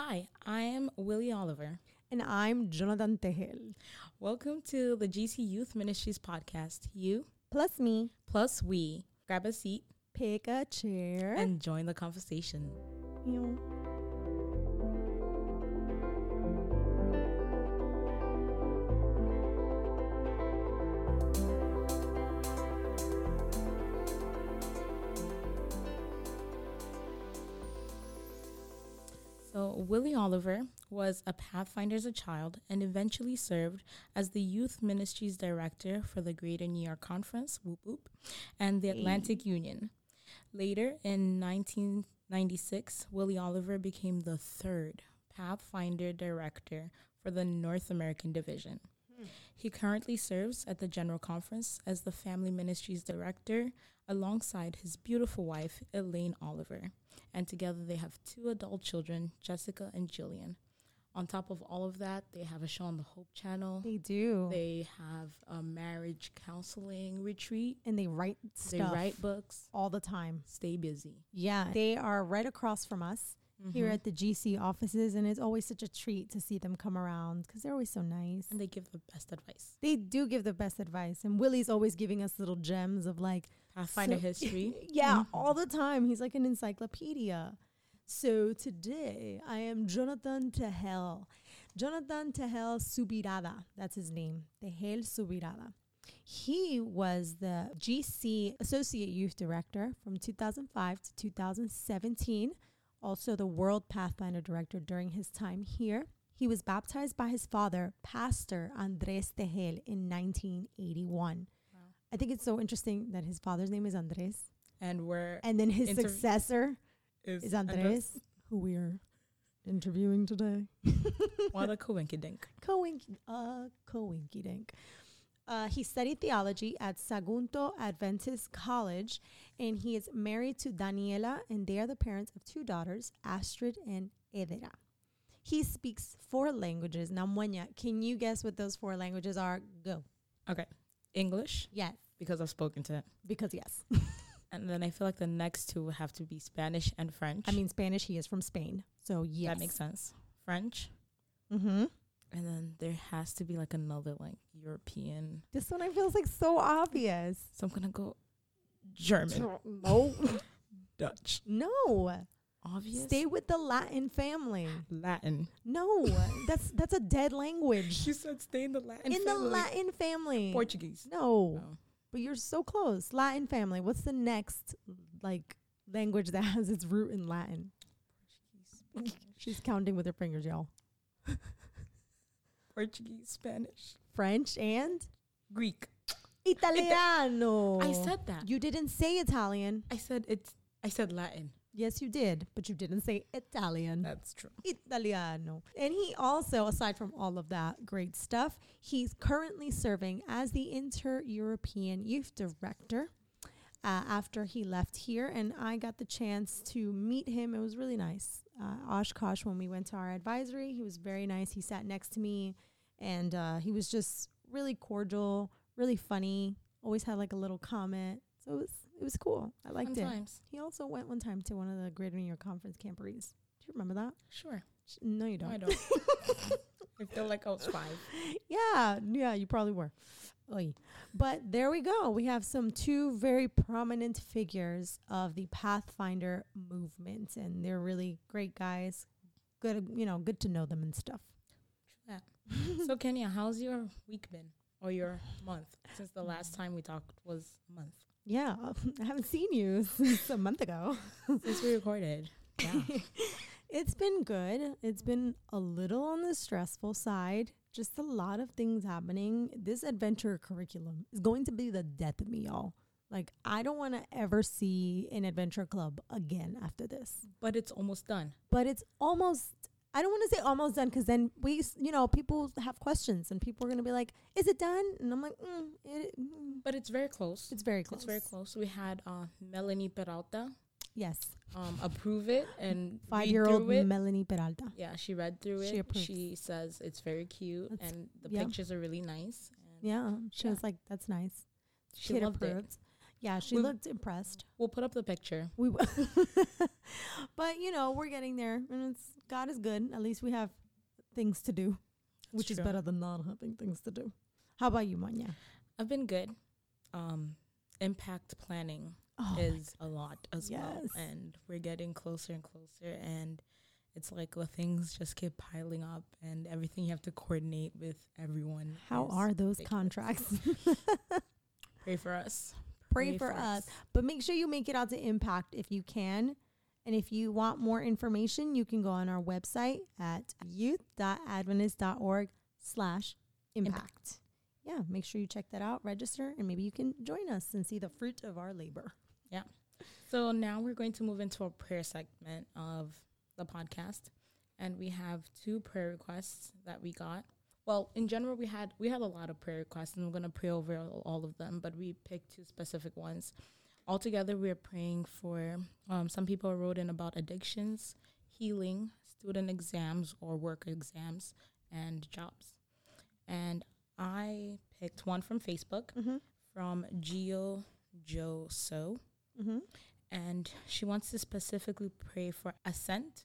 Hi, I am Willie Oliver. And I'm Jonathan Tejel. Welcome to the GC Youth Ministries podcast. You Plus me. plus we. Grab a seat Pick a chair. and join the conversation. Willie Oliver was a Pathfinder as a child and eventually served as the Youth Ministries Director for the Greater New York Conference, whoop whoop, and the Atlantic Union. Later, in 1996, Willie Oliver became the third Pathfinder Director for the North American Division. He currently serves at the General Conference as the Family Ministries Director alongside his beautiful wife, Elaine Oliver. And together they have two adult children, Jessica and Jillian. On top of all of that, they have a show on the Hope Channel. They do. They have a marriage counseling retreat. and they write stuff. They stuff write books. all the time. Stay busy. Yeah. They are right across from us here mm-hmm. at the GC offices. And it's always such a treat to see them come around because they're always so nice. And they give the best advice. They do give the best advice. And Willie's always giving us little gems of like, Pathfinder So- history. yeah, mm-hmm. all the time. He's like an encyclopedia. So today I am Jonathan Tejel. Jonathan Tejel Subirada. That's his name. Tejel Subirada. He was the GC Associate Youth Director from 2005 to 2017, also the World Pathfinder Director during his time here. He was baptized by his father, Pastor Andres Tejel, in 1981. Wow. I think it's so interesting that his father's name is Andres. And we're And then his Inter- successor is Andres, who we are interviewing today. What a coinkydink. Coinky, uh, coinky dink. Uh, he studied theology at Sagunto Adventist College, and he is married to Daniela, and they are the parents of two daughters, Astrid and Edera. He speaks four languages. Now, Muenya, can you guess what those four languages are? Go. Okay. English, Yes, because I've spoken to it. because yes. And then I feel like the next two have to be Spanish and French. I mean, Spanish, he is from Spain. So, yes. that makes sense. French. Mm-hmm. And then there has to be like another like European. This one I feel is like so obvious. So I'm gonna go German. No, Dutch. no. Obvious. Stay with the Latin family. Latin. No, that's that's a dead language. She said stay in the Latin In the Latin family. Portuguese. No, Oh. but you're so close. Latin family. What's the next like language that has its root in Latin? Portuguese. She's counting with her fingers, y'all. Portuguese, Spanish, French and Greek. Italiano. I said that. you didn't say Italian. I said it's. I said Latin. Yes, you did, but you didn't say Italian. That's true. Italiano. And he also, aside from all of that great stuff, he's currently serving as the Inter European Youth Director. Uh, after he left here, and I got the chance to meet him. It was really nice. Uh, Oshkosh, when we went to our advisory, he was very nice. He sat next to me, and uh, he was just really cordial, really funny. Always had like a little comment, so it was it was cool. I liked it. He also went one time to one of the Greater New York Conference camporees. Do you remember that? Sure. No, you don't. I don't. I feel like I was five. Yeah, yeah, you probably were. Oy. But there we go. We have some two very prominent figures of the Pathfinder movement, and they're really great guys. Good, you know, good to know them and stuff. Yeah. so Kenya, how's your week been or your month since the last time we talked was a month Yeah, I haven't seen you since a month ago. since we recorded? Yeah. It's been good. It's been a little on the stressful side. Just a lot of things happening. This adventure curriculum is going to be the death of me, y'all. Like, I don't want to ever see an adventure club again after this. but it's almost done. But it's almost, I don't want to say almost done because then we, s- you know, people have questions and people are going to be like, is it done? And I'm like, mm, it, mm. But it's very close. it's very close. It's very close. We had uh, Melanie Peralta Yes. um, approve it and five-year-old. Melanie Peralta. Yeah, she read through She it. approves. She says it's very cute That's- and the yeah. pictures are really nice. And Yeah. She Yeah. was like, that's nice. She Kid loved it. Yeah, she We- looked impressed. We'll put up the picture. We, w- but you know, we're getting there, and it's God is good. At least we have things to do, which is better than not having things to do. How about you, Manya? I've been good. Um, impact planning Oh, is a lot as well, and we're getting closer and closer. And it's like the things just keep piling up, and everything you have to coordinate with everyone. How are those ridiculous. contracts? Pray for us. Pray for us. But make sure you make it out to Impact if you can. And if you want more information, you can go on our website at youth.adventist.org slash impact. Yeah, make sure you check that out, register, and maybe you can join us and see the fruit of our labor. Yeah. So now we're going to move into a prayer segment of the podcast, and we have two prayer requests that we got. Well, in general, we had we had a lot of prayer requests, and we're gonna pray over all, of them. But we picked two specific ones. Altogether, we're praying for. Um, some people wrote in about addictions, healing, student exams or work exams, and jobs. And I picked one from Facebook Mm-hmm. from Gio Jo So Mm-hmm. and she wants to specifically pray for Ascent,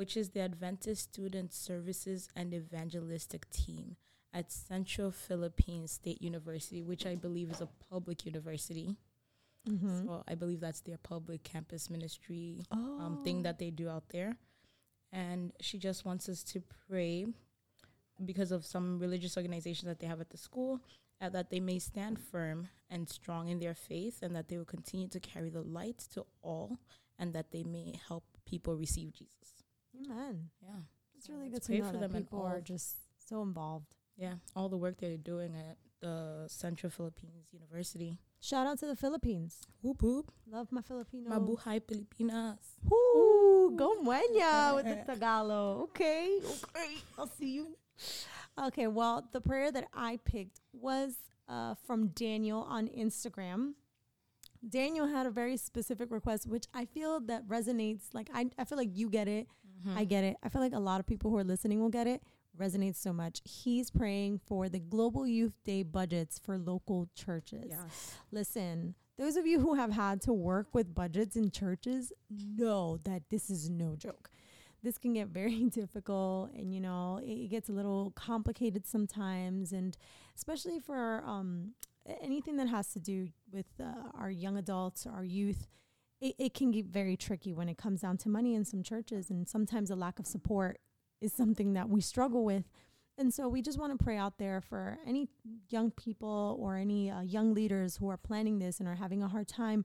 which is the Adventist Student Services and Evangelistic Team at Central Philippine State University, which I believe is a public university. Mm-hmm. So I believe that's their public campus ministry oh. um, thing that they do out there. And she just wants us to pray because of some religious organizations that they have at the school, uh, that they may stand firm and strong in their faith, and that they will continue to carry the light to all, and that they may help people receive Jesus. Amen. Yeah, It's really good to know for that them people are just so involved. yeah, all the work they're doing at the Central Philippines University. Shout out to the Philippines. Whoop whoop, Love my Filipino. mabuhay Pilipinas. Woo, go Muenya with the Tagalog. Okay, okay, I'll see you. Okay, well, the prayer that I picked was uh, from Daniel on Instagram. Daniel had a very specific request, which I feel that resonates. Like I, I feel like you get it. Mm-hmm. I get it. I feel like a lot of people who are listening will get it. Resonates so much. He's praying for the Global Youth Day budgets for local churches. Yes. Listen, those of you who have had to work with budgets in churches know that this is no joke. This can get very difficult and you know, it gets a little complicated sometimes and especially for um anything that has to do with uh, our young adults, our youth, it, it can get very tricky when it comes down to money in some churches and sometimes a lack of support is something that we struggle with. And so we just want to pray out there for any young people or any uh, young leaders who are planning this and are having a hard time.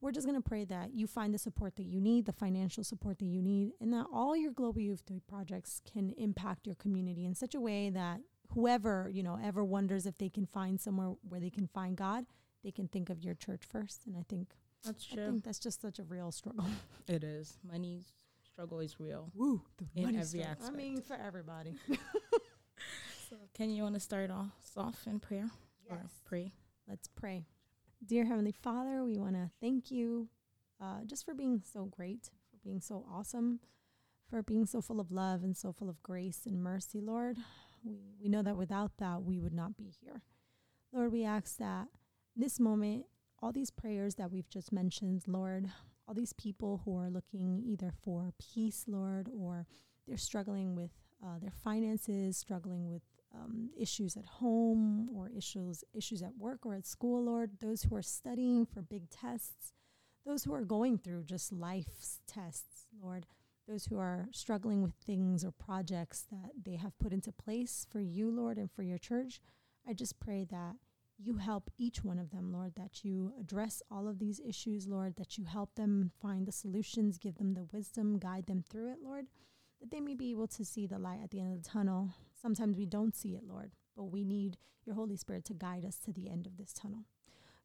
We're just going to pray that you find the support that you need, the financial support that you need, and that all your Global Youth projects can impact your community in such a way that whoever, you know, ever wonders if they can find somewhere where they can find God, they can think of your church first. And I think That's I true. think that's just such a real struggle. It is. Money's struggle is real. Woo, the In money every struggle. I mean, for everybody. So, can you want to start off off in prayer or pray? Let's pray. Dear Heavenly Father, we want to thank you uh, just for being so great, for being so awesome, for being so full of love and so full of grace and mercy, Lord. We, we know that without that, we would not be here. Lord, we ask that this moment, all these prayers that we've just mentioned, Lord, all these people who are looking either for peace, Lord, or they're struggling with uh, their finances, struggling with um, issues at home or issues issues at work or at school, Lord. Those who are studying for big tests, those who are going through just life's tests, Lord. Those who are struggling with things or projects that they have put into place for you, Lord, and for your church. I just pray that you help each one of them, Lord, that you address all of these issues, Lord, that you help them find the solutions, give them the wisdom, guide them through it, Lord, that they may be able to see the light at the end of the tunnel. Sometimes we don't see it, Lord, but we need your Holy Spirit to guide us to the end of this tunnel.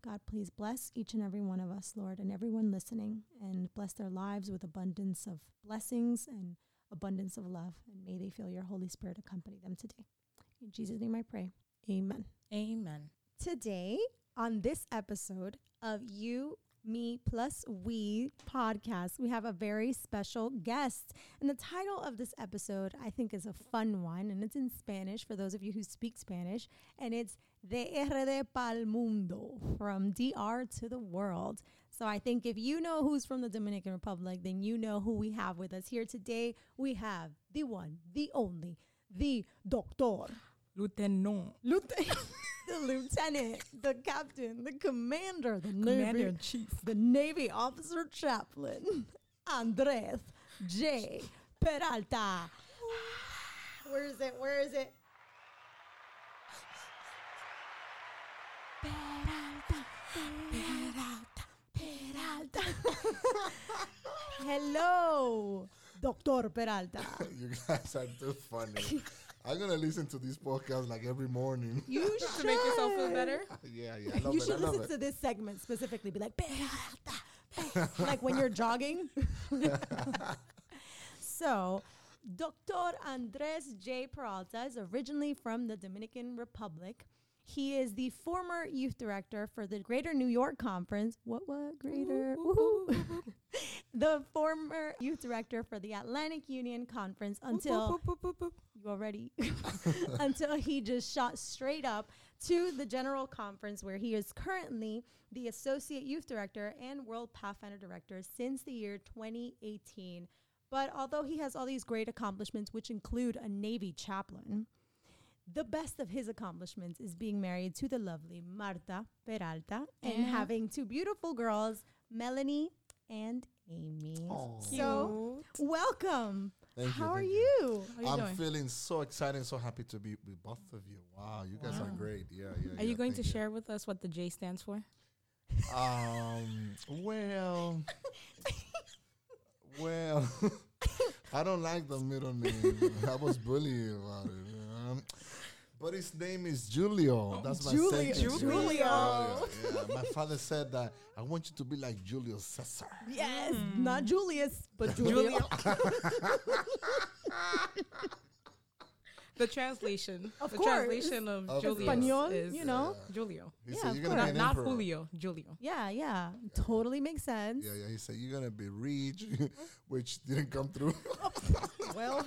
God, please bless each and every one of us, Lord, and everyone listening, and bless their lives with abundance of blessings and abundance of love. And may they feel your Holy Spirit accompany them today. In Jesus' name I pray. Amen. Amen. Today, on this episode of You Me Plus We podcast, we have a very special guest. And the title of this episode, I think, is a fun one. And it's in Spanish for those of you who speak Spanish. And it's De RD Pal Mundo, from DR to the world. So I think if you know who's from the Dominican Republic, then you know who we have with us here today. We have the one, the only, the Doctor. Lieutenant. Lieutenant, the lieutenant, the captain, the commander, the Navy, Chief. the Navy officer chaplain, Andres J. Peralta. Where is it? Where is it? Peralta, Peralta, Peralta. Hello, Doctor Peralta. you guys are too funny. I'm gonna listen to this podcast like every morning. You should To make yourself feel better. yeah, yeah, I love you it. I should love listen it. to this segment specifically. Be like, "Peralta, Peralta," like when you're jogging. so, Dr. Andres J. Peralta is originally from the Dominican Republic. He is the former youth director for the Greater New York Conference. What, what, Greater? Woohoo. the former youth director for the Atlantic Union Conference until you already until he just shot straight up to the general conference where he is currently the associate youth director and world pathfinder director since the year 2018 but although he has all these great accomplishments which include a navy chaplain the best of his accomplishments is being married to the lovely Marta Peralta and Yeah. having two beautiful girls, Melanie and Amy. Aw. So, welcome. Thank you, How are thank you? How you I'm doing? feeling so excited and so happy to be with both of you. Wow, you guys are great. Yeah, yeah. Are you going to thank share with us what the J stands for? Um. Well. well. I don't like the middle name. I was bullied about it. But his name is Julio. Oh, That's my Julio. second name. Julio. Yeah. My father said that I want you to be like Julius Caesar. Yes, not Julius, but Julio. The translation. Of the course. translation of, Of Julius Espanol, is you know. Uh, Julio. He Yeah, said you're gonna be Not, not. Julio. Julio. Yeah, yeah, totally makes sense. Yeah, yeah. He said you're gonna be rich, which didn't come through. Well,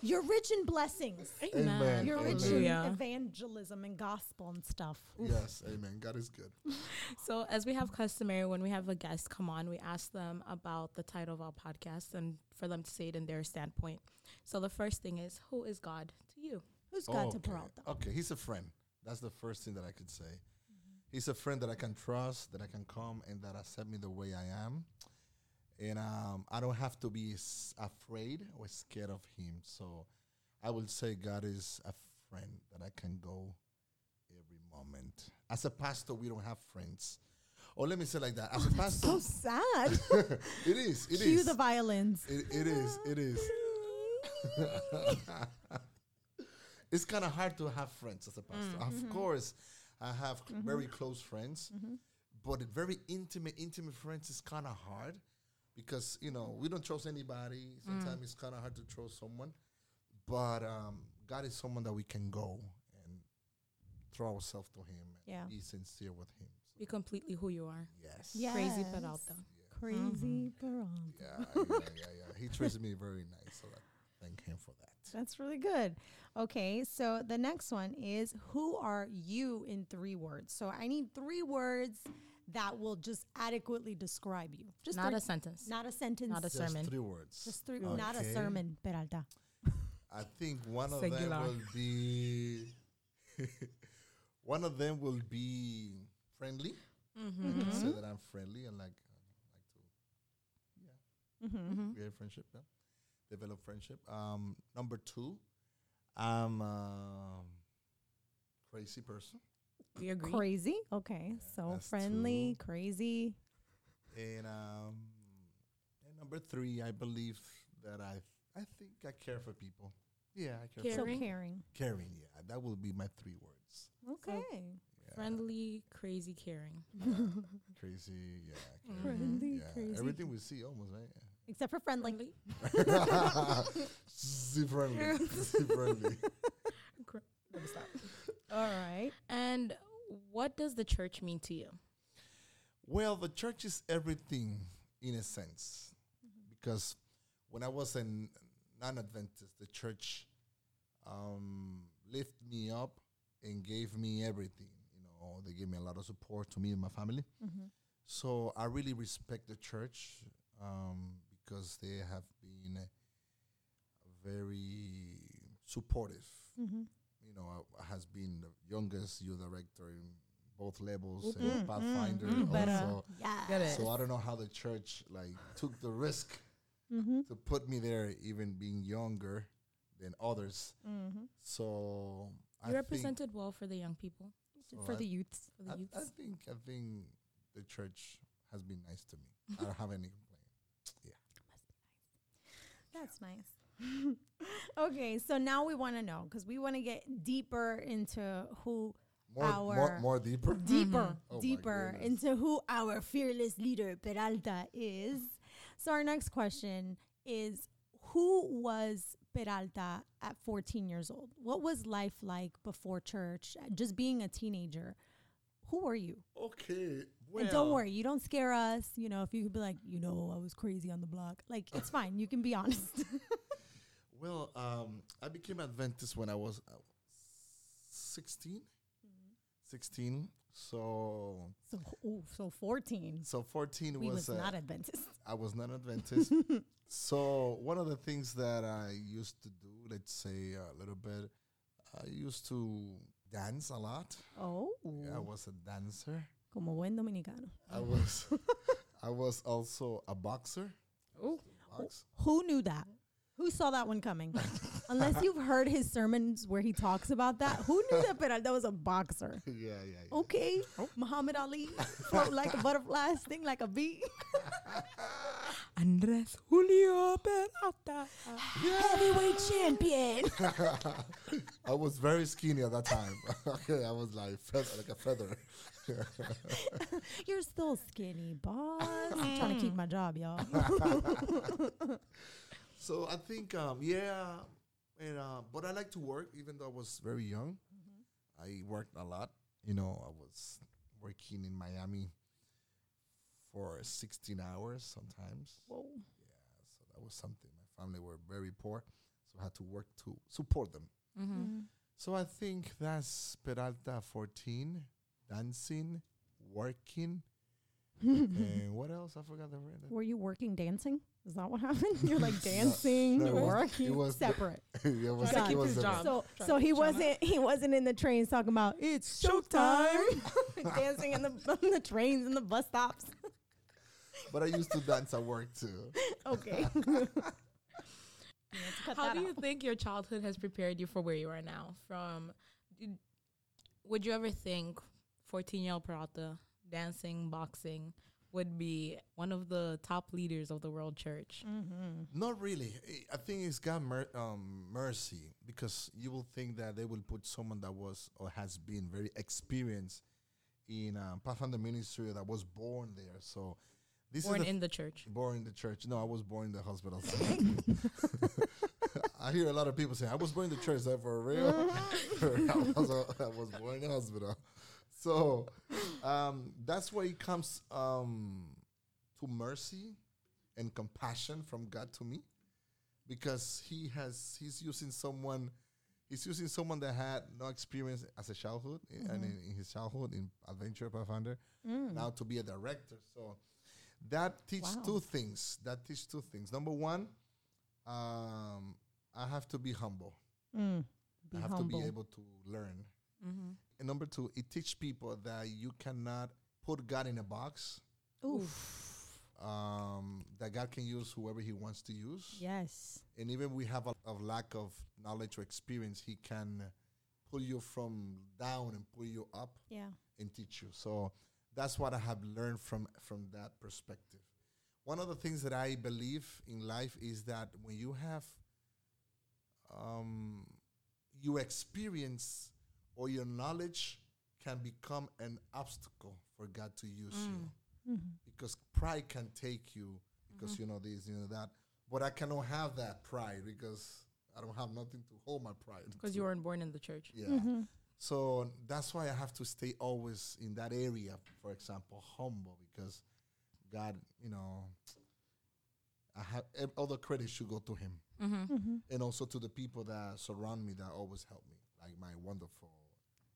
you're rich in blessings. Amen. You're rich Hallelujah. in evangelism and gospel and stuff. yes, amen. God is good. So, as we have customary, when we have a guest come on, we ask them about the title of our podcast and for them to say it in their standpoint. So, the first thing is, who is God to you? Who's got to okay. Peralta? Okay, he's a friend. That's the first thing that I could say. Mm-hmm. He's a friend that I can trust, that I can come and that accept me the way I am. And um, I don't have to be s- afraid or scared of him. So I will say God is a friend that I can go every moment. As a pastor, we don't have friends. Or let me say like that. As a pastor, So sad. it is. It Cue is. the violins. It, it is. It is. it's kind of hard to have friends as a pastor. Mm, of mm-hmm. course, I have c- very close friends, mm-hmm. but very intimate, intimate friends is kind of hard because you know we don't trust anybody. Sometimes mm. it's kind of hard to trust someone, but um, God is someone that we can go and throw ourselves to Him and Yeah. be sincere with Him. So, Be completely who you are. yes. Yeah. Crazy Yes. Peralta. Crazy Peralta. Yeah, yeah, yeah, yeah. He treats me very nice, so I thank him for that. That's really good. Okay, so the next one is who are you in three words? So I need three words that will just adequately describe you. Just Not three- a sentence. not a sentence. not a Just sermon. three words. just three, not a sermon, Peralta. I think one of Singular. them will be. one of them will be friendly. Mm-hmm. Say that I'm friendly and like like to yeah Mm-hmm. Mm-hmm. friendship. Yeah, develop friendship. Um, number two, I'm um crazy person, We agree. Crazy. Okay, so friendly, two. crazy. and um, and number three, I believe that I I think I care for people. Yeah, I care. So For Caring. caring. caring. Yeah, that will be my three words. Okay. Yeah. Friendly, crazy, caring. crazy, yeah, Mhm. Friendly, yeah. crazy. Everything we see almost right. Except for friendly. Friendly. See friendly, see friendly. All right. And what does the church mean to you? Well, the church is everything in a sense, because when I was a non-Adventist, the church um, lifted me up and gave me everything. You know, they gave me a lot of support to me and my family. Mm-hmm. So I really respect the church um, because they have been uh, very supportive. Mm-hmm. You know, I, has been the youngest youth director in both levels Mm, and Pathfinder mm, better. also. Yeah. Get it. So I don't know how the church like took the risk Mm-hmm. to put me there, even being younger than others. Mm-hmm. So I You think- represented well for the young people, so For I- the youths. for the I, youths. I think I think the church has been nice to me. I don't have any complaint. That's nice. okay, so now we want to know because we want to get deeper into who More more, Our- more deeper. deeper, mm-hmm. Oh deeper into who our fearless leader Peralta is. So our next question is who was Peralta at 14 years old? What was life like before church? Just being a teenager. Who were you? Okay. Well, and don't worry, you don't scare us. You know, if you could be like, you know, I was crazy on the block. Like, it's fine. You can be honest. Well, um, I became Adventist when I was uh, 16. 16. So so, ooh, so 14. so 14 We was, was uh, not Adventist. I was not Adventist. so one of the things that I used to do, let's say a little bit, I used to dance a lot. Oh, Yeah, I was a dancer. Como buen dominicano. I was I was also a boxer. Oh, Box. Who knew that? Who saw that one coming? Unless you've heard his sermons where he talks about that, who knew that Peralta was a boxer? Yeah, yeah, yeah. Okay, oh. Muhammad Ali, float like a butterfly, sting like a bee. Andres Julio Peralta. Heavyweight champion. I was very skinny at that time. okay, I was like feather, like a feather. You're still skinny, boss. I'm trying to keep my job, y'all. So I think, um, yeah, and uh, but I like to work, even though I was very young. I worked a lot. You know, I was working in Miami for 16 hours sometimes. Whoa. Yeah, so that was something. My family were very poor, so I had to work to support them. Mm-hmm. So I think that's Peralta 14, dancing, working, and what else? I forgot the word. Were you working dancing? Is that what happened? You're like dancing, no, it was- working, it was the- separate. it was, Trying it was his job. So, Try- so he wasn't he wasn't in the trains talking about it's showtime, dancing in the on the trains and the bus stops. But I used to dance at work too. Okay. How do you think your childhood has prepared you for where you are now? From, did, would you ever think 14 year old Peralta dancing, boxing would be one of the top leaders of the world church? Mm-hmm. Not really. I- I think it's God mer- um, mercy because you will think that they will put someone that was or has been very experienced in um, Pathfinder ministry that was born there. So this Born is the in the church. born in the church. No, I was born in the hospital. I hear a lot of people say, "I was born in the church." Is that for real? I, was, I was born in the hospital. So um, that's where it comes um, to mercy and compassion from God to me, because He has He's using someone. He's using someone that had no experience as a childhood i- and in, in his childhood in Adventure Pathfinder now to be a director. So that teach Wow. two things. That teach two things. Number one, um, I have to be humble. Mm. Be I have humble. to be able to learn. Mm-hmm. And number two, it teach people that you cannot put God in a box. Oof. Um, that God can use whoever He wants to use. Yes. And even we have a, a lack of knowledge or experience, He can pull you from down and pull you up Yeah. and teach you. So that's what I have learned from from that perspective. One of the things that I believe in life is that when you have um, your experience or your knowledge can become an obstacle for God to use you Mm-hmm. because pride can take you because you know this, you know that. But I cannot have that pride because I don't have nothing to hold my pride. Because you weren't born in the church. Yeah. Mm-hmm. So that's why I have to stay always in that area. For example, humble because God, you know, I have all the credit should go to Him, Mm-hmm. and also to the people that surround me that always help me, like my wonderful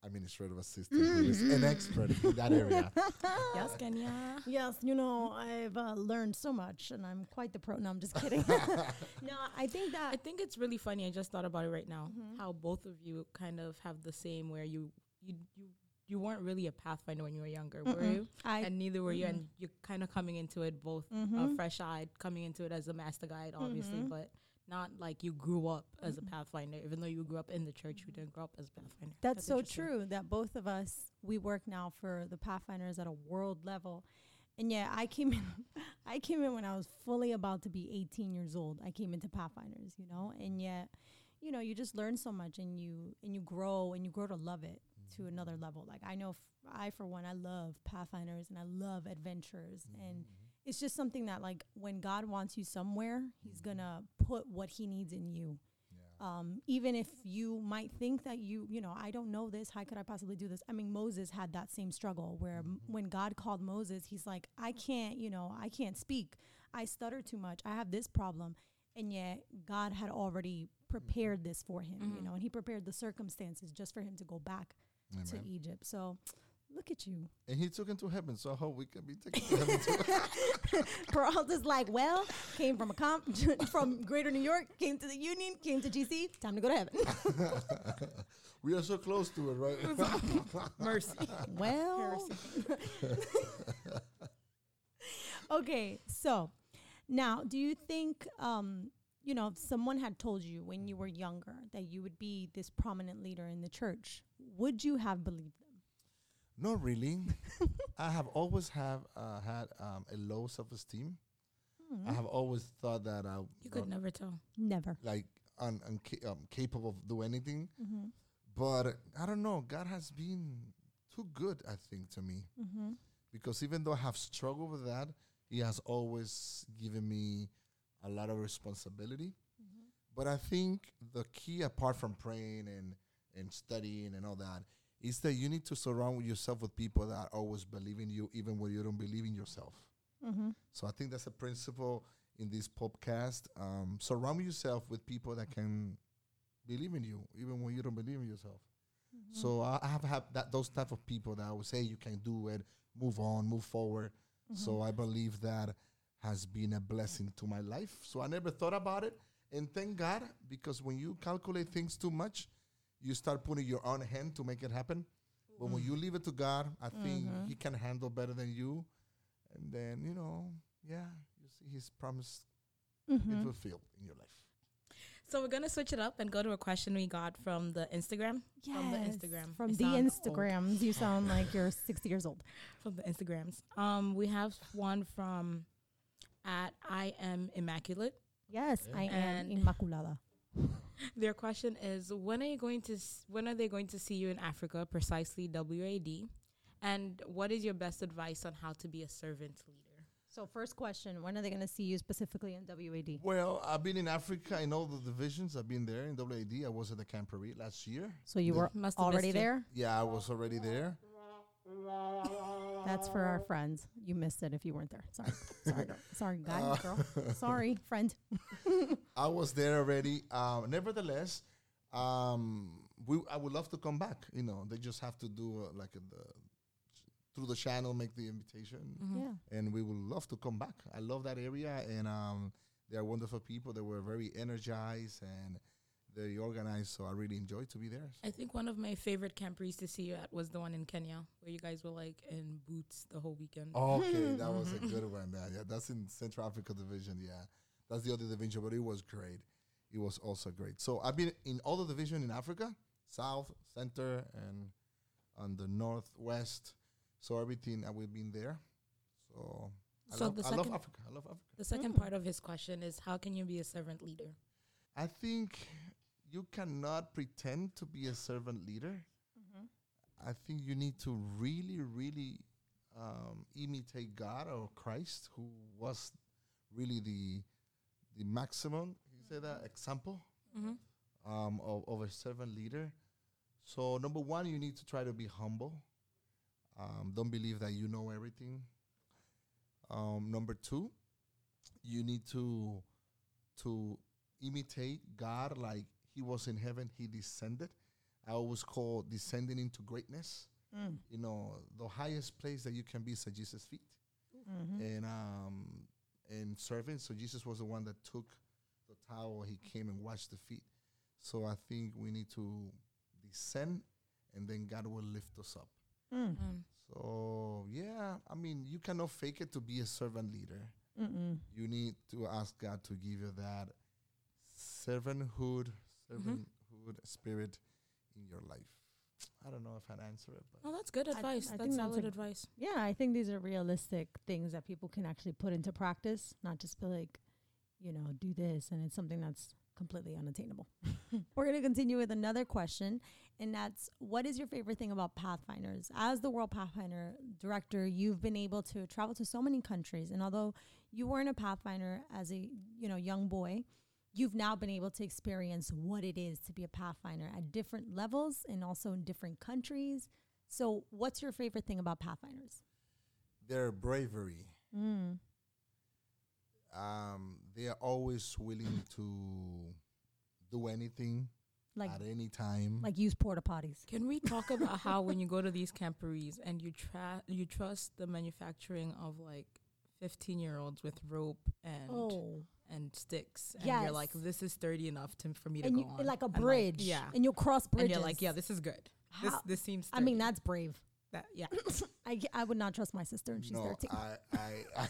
administrative assistant, who is an expert in that area. Yes, Kenya. Yes, you know, I've uh, learned so much and I'm quite the pro. No, I'm just kidding. no, I think that. I think it's really funny. I just thought about it right now. Mhm. How both of you kind of have the same, where you you you you weren't really a pathfinder when you were younger, were Mm-mm. you? I, and neither were you. mm-mm. And you're kind of coming into it both uh, Mhm. fresh-eyed, coming into it as a master guide, obviously, Mhm. but not like you grew up as a pathfinder. Even though you grew up in the church, you didn't grow up as a pathfinder. That's, so true that both of us we work now for the Pathfinders at a world level. And yeah, I came in I came in when I was fully about to be 18 years old. I came into Pathfinders, you know, and yet you know, you just learn so much and you and you grow and you grow to love it to another mm. level. Like I know f- I for one I love Pathfinders and I love adventures and mm. It's just something that like when God wants you somewhere, he's going to put what he needs in you um, even if you might think that you, you know, I don't know this, how could I possibly do this? I mean, Moses had that same struggle where m- when God called Moses, he's like, I can't, you know, I can't speak. I stutter too much. I have this problem. And yet God had already prepared this for him, you Mhm. know, and he prepared the circumstances just for him to go back to Egypt. So look at you. And He took him to heaven, so I hope we can be taken to heaven too. Peralta's like, well, came from a comp from Greater New York, came to the Union, came to GC, time to go to heaven. we are so close to it, right? Mercy. Well, okay. So now, do you think, um, you know, if someone had told you when you were younger that you would be this prominent leader in the church, would you have believed them? Not really. I have always have uh, had um, a low self esteem. I have always thought that I You could never tell. Never. like un- unca- um, capable of do anything. Mm-hmm. But I don't know. God has been too good, I think, to me Mm-hmm. because even though I have struggled with that, He has always given me a lot of responsibility. But I think the key, apart from praying and and studying and all that, is that you need to surround yourself with people that always believe in you, even when you don't believe in yourself. Mm-hmm. So I think that's a principle in this podcast. Um, surround yourself with people that can believe in you, even when you don't believe in yourself. So I, have had that those type of people that I would say you can do it, move on, move forward. So I believe that has been a blessing to my life. So I never thought about it, and thank God because when you calculate things too much, you start putting your own hand to make it happen. But when you leave it to God, I think He can handle better than you. And then you know, yeah, you see His promise Mm-hmm. being fulfilled in your life. So we're gonna switch it up and go to a question we got from the Instagram. From the Yes, Instagram. From You the sound old. Instagrams. You sound like you're 60 years old. From the Instagrams. Um, we have one from at I am immaculate. Yes, I am And- Immaculada. Their question is when are you going to when are they going to see you in Africa precisely WAD and what is your best advice on how to be a servant leader? So, first question When are they going to see you specifically in WAD? Well, I've been in Africa in all the divisions. I've been there in WAD. I was at the camporee last year. So, you were Must already there? Yeah, I was already there. That's for our friends. You missed it if you weren't there. Sorry. Sorry. girl. Sorry, guy, Uh, girl. Sorry, friend. I was there already. Um, nevertheless, um, we I would love to come back. You know, they just have to do uh, like a, the through the channel, make the invitation, Mm-hmm. Yeah. and we would love to come back. I love that area, and um, they are wonderful people. They were very energized and very organized. So I really enjoyed to be there. I think one of my favorite camporees to see you at was the one in Kenya where you guys were like in boots the whole weekend. Okay, that was a good one. Man. Yeah, that's in Central Africa division. Yeah, that's the other division, but it was great. It was also great. So I've been in all the division in Africa, South, Center, and on the Northwest. So everything uh, we've been there. So, I, So love, the I love second- Africa. I love Africa. The second Mm. part of his question is how can you be a servant leader? I think you cannot pretend to be a servant leader. I think you need to really, really um, imitate God or Christ, who was really the the maximum. You say that example Mm-hmm. um, of, of a servant leader. So number one, you need to try to be humble. Um, don't believe that you know everything. Um, number two, you need to to imitate God like He was in heaven. He descended. I always call descending into greatness. Mm. You know, the highest place that you can be is at Jesus' feet Mhm. and um and serving. So Jesus was the one that took the towel. He came and washed the feet. So I think we need to descend, and then God will lift us up. Mm. Um, So yeah, I mean, you cannot fake it to be a servant leader. Mm-mm. You need to ask God to give you that servanthood, Mm-hmm. servanthood spirit in your life. I don't know if I'd answer it, but oh, that's good advice. I that's that's solid a- advice. Yeah, I think these are realistic things that people can actually put into practice, not just be like, you know, do this and it's something that's completely unattainable. We're going to continue with another question, and that's what is your favorite thing about Pathfinders? As the World Pathfinder director, you've been able to travel to so many countries, and although you weren't a Pathfinder as a, you know, young boy, you've now been able to experience what it is to be a Pathfinder at different levels and also in different countries. So, what's your favorite thing about Pathfinders? their bravery. Mm. Um, they are always willing to do anything Like, at any time. like use porta potties. Can we talk about how when you go to these camporees and you tra- you trust the manufacturing of like 15 year olds with rope and Oh, and sticks and you're like this is sturdy enough to, for me to and go you, on like a And, bridge. yeah and you'll cross bridges. And you're like yeah this is good this How- this seems I mean, that's brave. that yeah I would not trust my sister, and she's no, thirteen. I, I, I,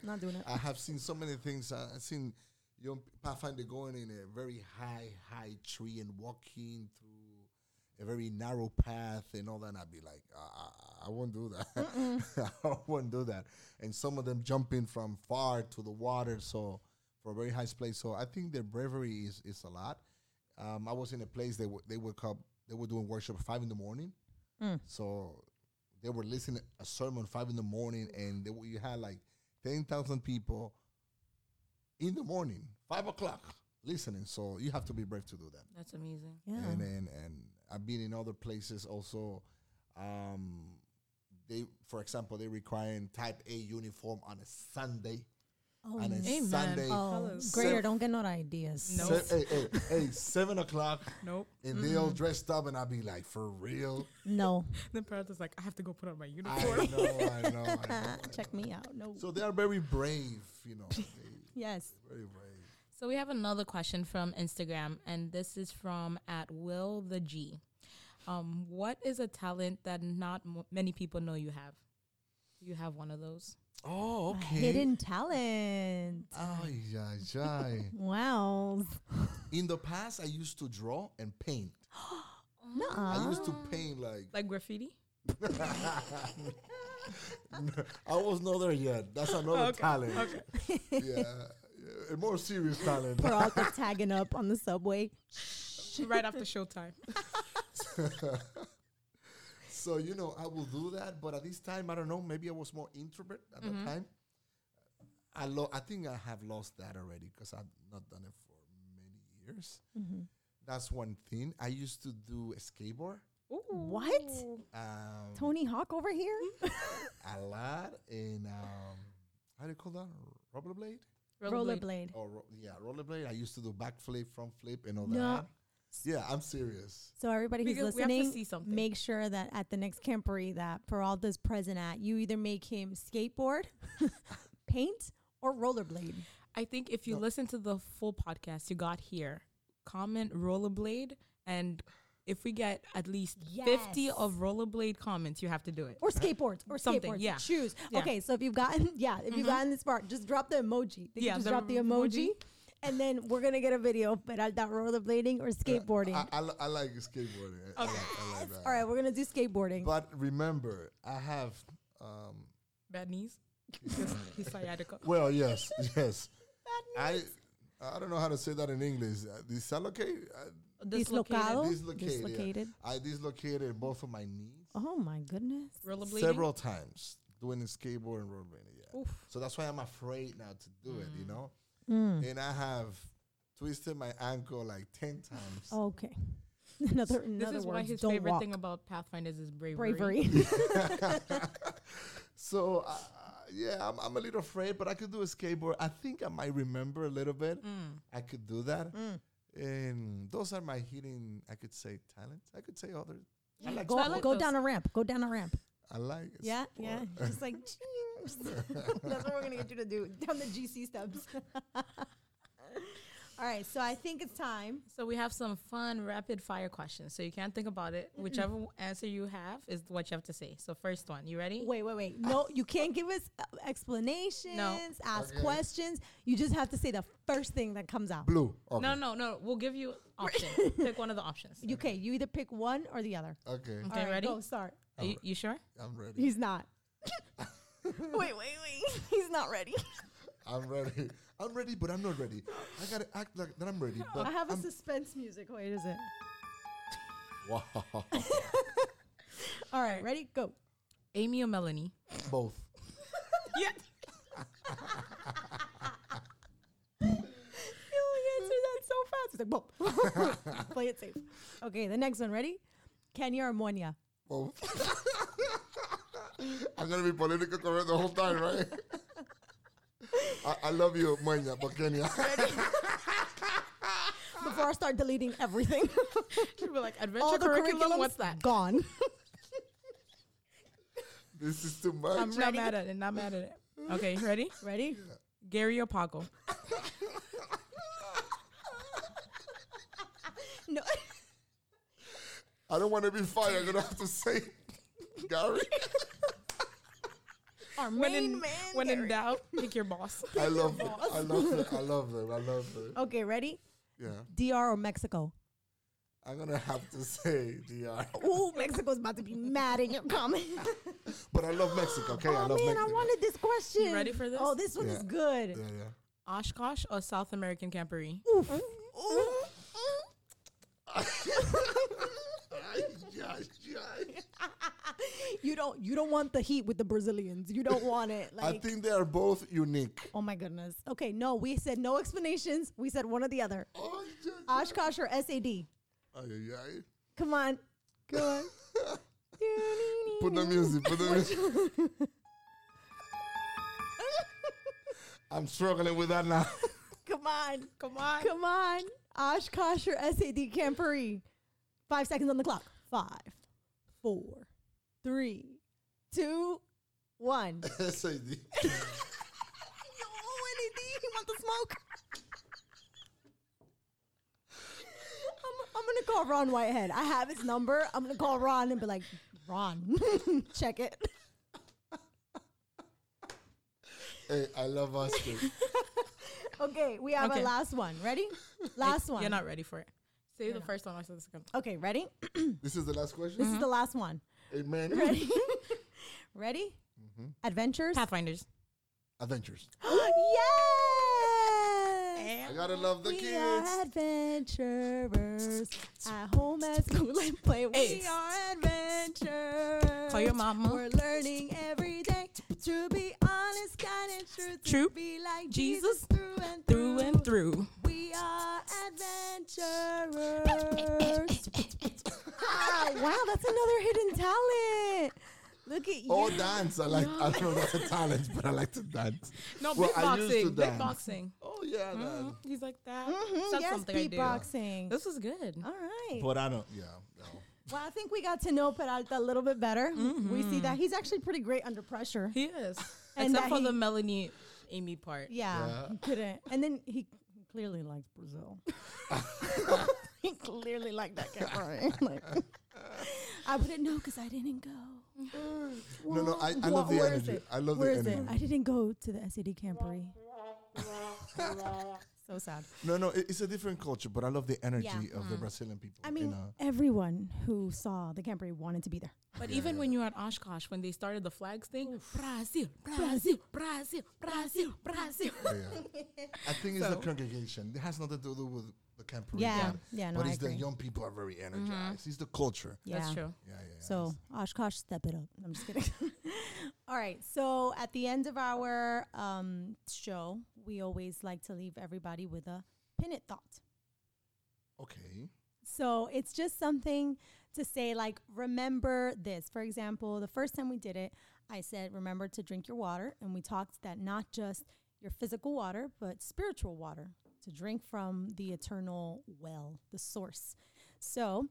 not doing it. I have seen so many things. Uh, I've seen young Pathfinder going in a very high, high tree and walking through a very narrow path and all that. And I'd be like, I, I, I won't do that. I won't do that. And some of them jumping from far to the water, so for a very high place. So I think their bravery is, is a lot. Um, I was in a place they w- they woke up. They were doing worship at five in the morning. Mm. So they were listening a sermon five in the morning, and they, w- you had like ten thousand people in the morning, five o'clock, listening. So you have to be brave to do that. that's amazing Yeah. And and and I've been in other places also. Um, they, for example, they requiring Type A uniform on a Sunday. Oh, and then Amen. Sunday, oh, Colors. greater. Sev- don't get no ideas. No. se- hey, hey, hey, seven o'clock, nope and they all dressed up, and I'd be like, for real? No. the parent is like i have to go put on my I uniform know, I know, I know. I Check know. me out. No. So they are very brave, you know. They, yes. very brave. So we have another question from Instagram, and this is from at Will the G. Um, what is a talent that not m- many people know you have? Do you have one of those? Oh, A okay. hidden talent. Ay, ay, ay. Wow. In the past, I used to draw and paint. Nuh-uh. I used to paint like. Like graffiti? I was not there yet. That's another Okay, talent. okay. Yeah, yeah, a more serious talent. Peralta tagging up on the subway. right after showtime. So you know, I will do that, but at this time, I don't know. Maybe I was more introvert at Mhm. that time. I lo- I think I have lost that already because I've not done it for many years. Mhm. That's one thing. I used to do a skateboard. What? Um, Tony Hawk over here? a lot in um, how do you call that? Rollerblade? Rollerblade. Or ro- yeah, rollerblade. I used to do backflip, front flip, and all No. that. Yeah, I'm serious. So everybody who's Because we have to listening, see something. make sure that at the next camporee that Peralta's present at, you either make him skateboard, paint, or rollerblade. I think if you No. listen to the full podcast you got here, comment rollerblade, and if we get at least 50 of rollerblade comments, you have to do it. Or skateboards. Or Something, skateboards. yeah. Choose. Yeah. Okay, so if you've gotten, yeah, if you've Mhm. gotten this part, just drop the emoji. They Yeah, just the drop the emoji. emoji. And then we're going to get a video of Peralta rollerblading or skateboarding. I, I, I like skateboarding. I, I like, I like that. All right, we're going to do skateboarding. But remember, I have. Um, Bad knees. Because he's sciatica. well, yes, yes. I I don't know how to say that in English. Uh, dislocate. Uh, Dislocado. dislocated. yeah. Dislocated. I dislocated both of my knees Oh my goodness. Rollerblading. several times doing the skateboard and rollerblading. Yeah. Oof. So that's why I'm afraid now to do it. You Mm. know, Mm. and I have twisted my ankle like ten times. Okay. In other, in This other is words, why his don't favorite walk. thing about Pathfinders is bravery. bravery. So uh, yeah, I'm, I'm a little afraid, but I could do a skateboard. I think I might remember a little bit. Mm. I could do that, Mm. and those are my hidden. I could say talents. I could say other. I like go go down a ramp. Go down a ramp. I like. It. Yeah, sport. yeah. Just like that's what we're gonna get you to do down the GC steps. All right, so I think it's time. So we have some fun rapid fire questions. So you can't think about it. Whichever answer you have is what you have to say. So first one, you ready? Wait, wait, wait. No, you can't give us uh, explanations. Ask Okay. questions. You just have to say the first thing that comes out. Blue. Okay. No, no, no. We'll give you options. Pick one of the options. Okay, you either pick one or the other. Okay. Okay, All right, ready? Go start. Are you, you sure? I'm ready. He's not. wait, wait, wait. He's not ready. I'm ready. I'm ready, but I'm not ready. I gotta act like that I'm ready. But I have a I'm suspense music. Wait, is it? wow. All right, ready? Go. Amy or Melanie? Both. Yeah. You answered that so fast. It's like, boom. Play it safe. Okay, the next one. Ready? Kenya or Monia? Both. I'm gonna be political correct the whole time, right? I, I love you, Moña, but Kenya. Before I start deleting everything. You'll be like, adventure All the curriculum? curriculums What's that? Gone. this is too much. I'm not mad at it. Not mad at it. Okay, ready? Ready? Gary or Paco? No. I don't want to be fired. I'm gonna have to say Gary. Our When in, man. when in doubt, pick your boss. I love them. I love them. I love them. I love them. Okay, ready? Yeah. DR or Mexico? I'm gonna have to say DR. Ooh, Mexico's about to be mad in your comment. But I love Mexico, okay? I oh love man, Mexico. I wanted this question. You ready for this? Oh, this one is good. Yeah, yeah. Oshkosh or South American Camporee? Oof. Oof. Yeah, yeah. you don't you don't want the heat with the Brazilians. You don't want it. I think they are both unique. Oh my goodness. Okay, no, we said no explanations. We said one or the other. Oh, yeah, Oshkosh or SAD? Ay, ay, ay. Come on. Come on. Put the music. Put the music. I'm struggling with that now. Come on. Come on. Come on. Oshkosh or SAD Camporee? Five seconds on the clock. Five, four, three, two, one. SAD. Yo, anything. You want the smoke? I'm, I'm gonna call Ron Whitehead. I have his number. I'm gonna call Ron and be like, Ron, check it. Hey, I love Oscar. Okay, we have Okay. a last one. Ready? Last one. You're not ready for it. Say the first one. I said the second. Okay, ready? this is the last question. This is the mm-hmm. last one. Amen. Ready? ready? Mm-hmm. Adventures? Pathfinders. Adventures. yes! I gotta love the we kids. are adventurers. At home, at school, and play. We Hey. are adventurers. Call your mama. We're learning every day to be honest, kind, and true. To True. be like Jesus Jesus, through and Through and through. We are adventurers. ah, wow, that's another hidden talent. Look at you. Oh, dance. I like. I don't know that's a talent, but I like to dance. No, Well, I used to beatboxing. dance. Beatboxing. Oh yeah, man. Mhm. He's like that. Mhm, That's yes, something I do. beatboxing. This was good. All right. But I don't. Yeah. No. Well, I think we got to know Peralta a little bit better. We see that he's actually pretty great under pressure. He is. And Except for he- the Melanie Amy part. Yeah, Yeah. he couldn't. And then he clearly likes Brazil. he clearly liked that camporee. Like, I wouldn't know because I didn't go. No, no. I, I love the where is energy. it? I love Where the is energy. it? I didn't go to the SAD camporee. so sad. No, no. It, it's a different culture, but I love the energy Yeah. of the Brazilian people. I you mean, know? everyone who saw the camporee wanted to be there. But even when you were at Oshkosh, when they started the flags thing, Brazil, Brazil, Brazil, Brazil, Brazil. Yeah, yeah. I think it's the congregation. It has nothing to do with the camp. Yeah, yeah, no, but I it's the young people are very energized. It's the culture. Yeah. That's true. Yeah, yeah. yeah. So Oshkosh, step it up. I'm just kidding. All right. So at the end of our um, show, we always like to leave everybody with a pin it thought. okay. So it's just something to say, like, remember this. For example, the first time we did it, I said, remember to drink your water. And we talked that not just your physical water, but spiritual water to drink from the eternal well, the source. So,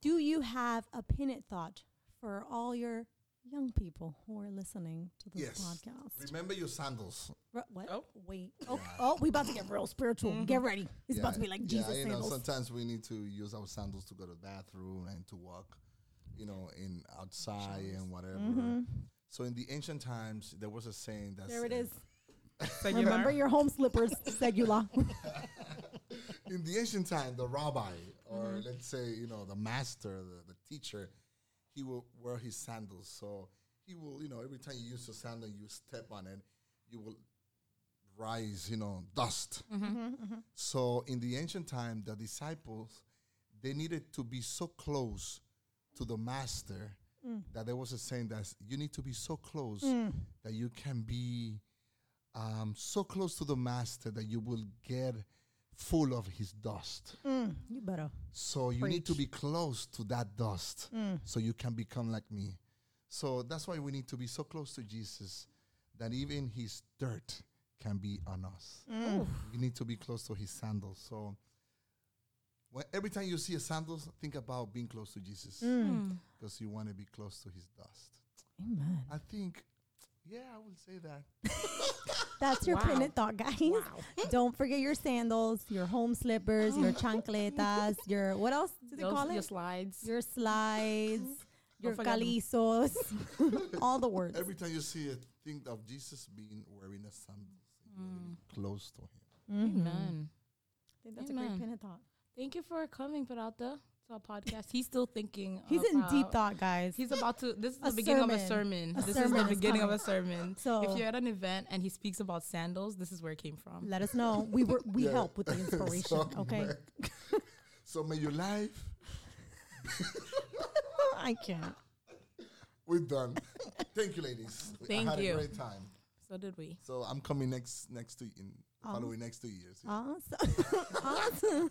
do you have a pin thought for all your young people who are listening to this Yes. podcast? Remember your sandals. Ru- what? Oh. Wait. Oh, oh, we about to get real spiritual. Get ready. It's about to be like yeah, Jesus you know, sandals. sometimes we need to use our sandals to go to the bathroom and to walk, you know, in outside and whatever. So in the ancient times, there was a saying that Mm-hmm. There it said- is. Remember your home slippers, Segula. in the ancient time, the rabbi, or Mm-hmm. let's say, you know, the master, the, the teacher, he will wear his sandals. So he will, you know, every time you use your sandal, you step on it, you will rise, you know, dust. Mm-hmm, mm-hmm, mm-hmm. So in the ancient time, the disciples, they needed to be so close to the master mm. that there was a saying that you need to be so close mm. that you can be um, so close to the master that you will get full of his dust. Mm, you better. So you need to be close to that dust so you can become like me. So that's why we need to be so close to Jesus that even his dirt can be on us. You need to be close to his sandals. So when, every time you see a sandals, think about being close to Jesus Mm. because you want to be close to his dust. Amen. I think, yeah, I will say that. That's your Wow. pin it thought, guys. Don't forget your sandals, your home slippers, your chancletas, your what else do they Those- call your slides. Your slides, your forget calizos, all the words. Every time you see it, think of Jesus being wearing a sandals. and you wanna be Close to him. Mhm. Amen. I think that's a great Amen. pin it thought. Thank you for coming, Peralta, to our podcast. He's still thinking. He's in deep thought, guys. He's about to. This is the beginning of a sermon. sermon. A this sermon is the is beginning of a sermon. So- if you're at an event and he speaks about sandals, this is where it came from. Let us know. We were we Yeah. help with the inspiration. So, okay. man, so may your life, I can't. we're done. Thank you, ladies. I Thank had you. a great time. So did we. So I'm coming next next to in the Oh. following next two years. yeah. Awesome. awesome.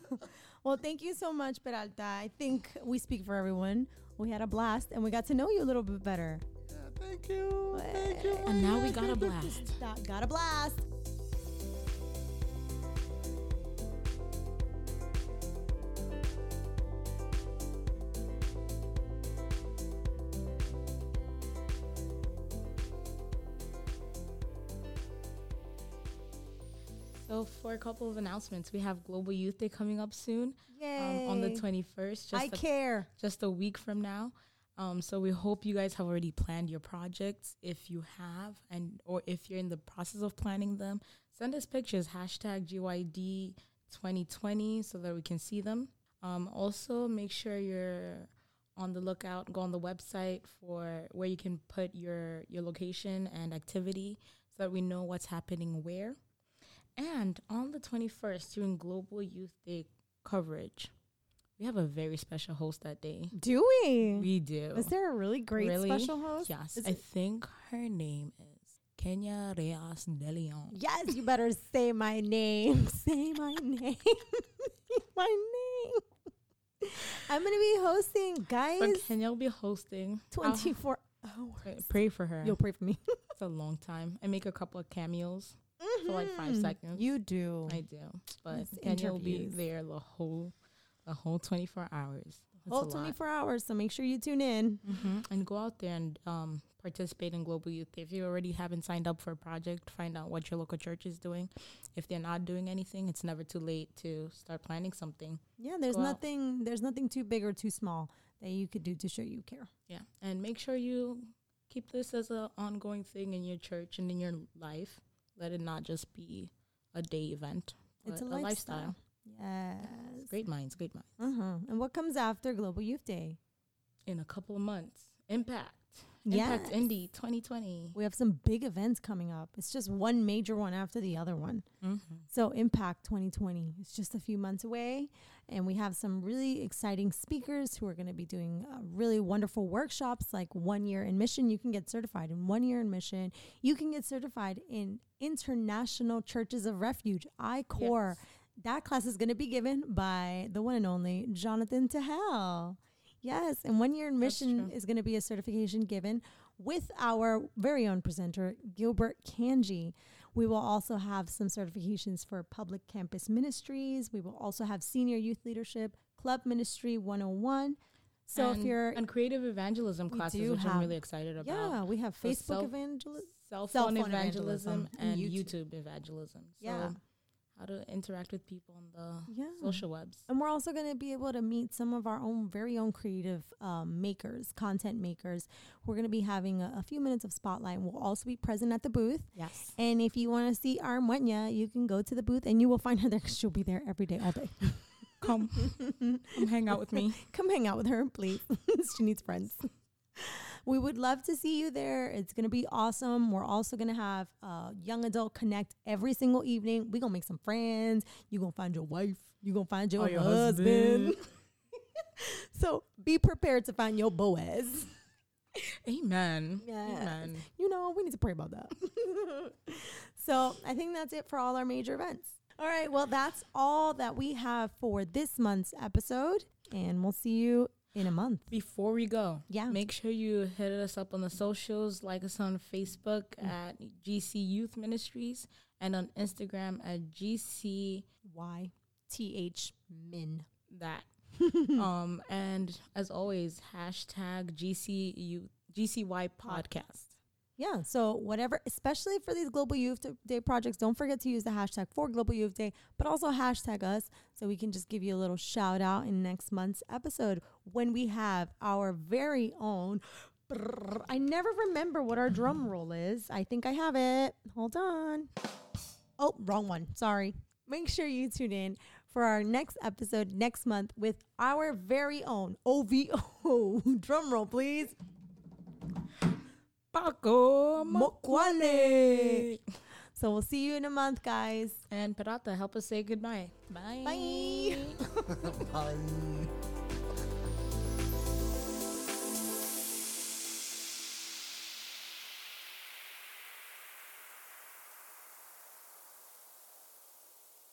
Well, thank you so much, Peralta. I think we speak for everyone. We had a blast and we got to know you a little bit better. Yeah, thank you. Thank you. And now we got a blast. Got- Got a blast. For a couple of announcements, we have Global Youth Day coming up soon Yay. um, on the 21st. Just I a care. just a week from now. Um, so we hope you guys have already planned your projects. If you have, and or if you're in the process of planning them, send us pictures. Hashtag GYD 2020 so that we can see them. Um, also, make sure you're on the lookout. Go on the website for where you can put your your location and activity so that we know what's happening where. And on the 21st, during Global Youth Day coverage, we have a very special host that day. Do we? We do. Is there a really great Really? special host? Yes. Is I think her name is Kenya Reyes De Leon. Yes, you better say my name. Say my name. my name. I'm gonna be hosting, guys. So Kenya will be hosting. I'll- 24 hours. pray for her. You'll pray for me. It's a long time. I make a couple of cameos for like five Mhm. seconds. You do. I do. But Yes, Kenya will be there the whole the whole 24 hours. That's Whole a lot. 24 hours, so make sure you tune in. hmm And go out there and um, participate in Global Youth. If you already haven't signed up for a project, find out what your local church is doing. If they're not doing anything, it's never too late to start planning something. Yeah, there's Go out. nothing there's nothing too big or too small that you could do to show you care. Yeah, and make sure you keep this as an ongoing thing in your church and in your life. Let it not just be a day event. It's a but lifestyle. Yes. Great minds, great minds. Uh-huh. And what comes after Global Youth Day? In a couple of months, Impact, Impact Yes. Indy 2020. We have some big events coming up. It's just one major one after the other one. Mm-hmm. So Impact 2020 is just a few months away, and we have some really exciting speakers who are going to be doing uh, really wonderful workshops, like one year in mission. You can get certified in one year in mission. You can get certified in International Churches of Refuge (ICOR). that class is going to be given by the one and only Jonathan Tejel. Yes, and one year in mission is going to be a certification given with our very own presenter, Gilbert Cangy. We will also have some certifications for public campus ministries. We will also have senior youth leadership, club ministry 101. So if you're, and creative evangelism classes, which have- I'm really excited about. yeah, we have So Facebook evangelism. Cell Cell phone phone evangelism, evangelism and and YouTube. YouTube, evangelism. So Yeah. How to interact with people on the Yeah. social webs. And we're also going to be able to meet some of our own very own creative um, makers, content makers. We're going to be having a, a few minutes of spotlight. We'll also be present at the booth. Yes. And if you want to see our Muenya, you can go to the booth and you will find her there 'cause she'll be there every day, all day. Come, come hang out with me. Come hang out with her, please. she needs friends. We would love to see you there. It's going to be awesome. We're also going to have uh, Young Adult Connect every single evening. We're going to make some friends. You're going to find your wife. You're going to find your, Or your husband. husband. so be prepared to find your Boaz. Amen. Yes. Amen. You know, we need to pray about that. so I think that's it for all our major events. All right. Well, that's all that we have for this month's episode. And we'll see you in a month. Before we go, Yeah. make sure you hit us up on the socials, like us on Facebook at GC Youth Ministries and on Instagram at GC Y T H Min. that. um, and as always, hashtag GC Youth GCY podcast. Yeah. So whatever, especially for these Global Youth Day projects, don't forget to use the hashtag for Global Youth Day, but also hashtag us so we can just give you a little shout out in next month's episode when we have our very own. I never remember what our drum roll is. I think I have it. Hold on. Oh, wrong one. Sorry. Make sure you tune in for our next episode next month with our very own OVO. drum roll, please. Pako Mokgwane. So we'll see you in a month, guys. And Peralta, help us say goodbye. Bye. Bye. Bye.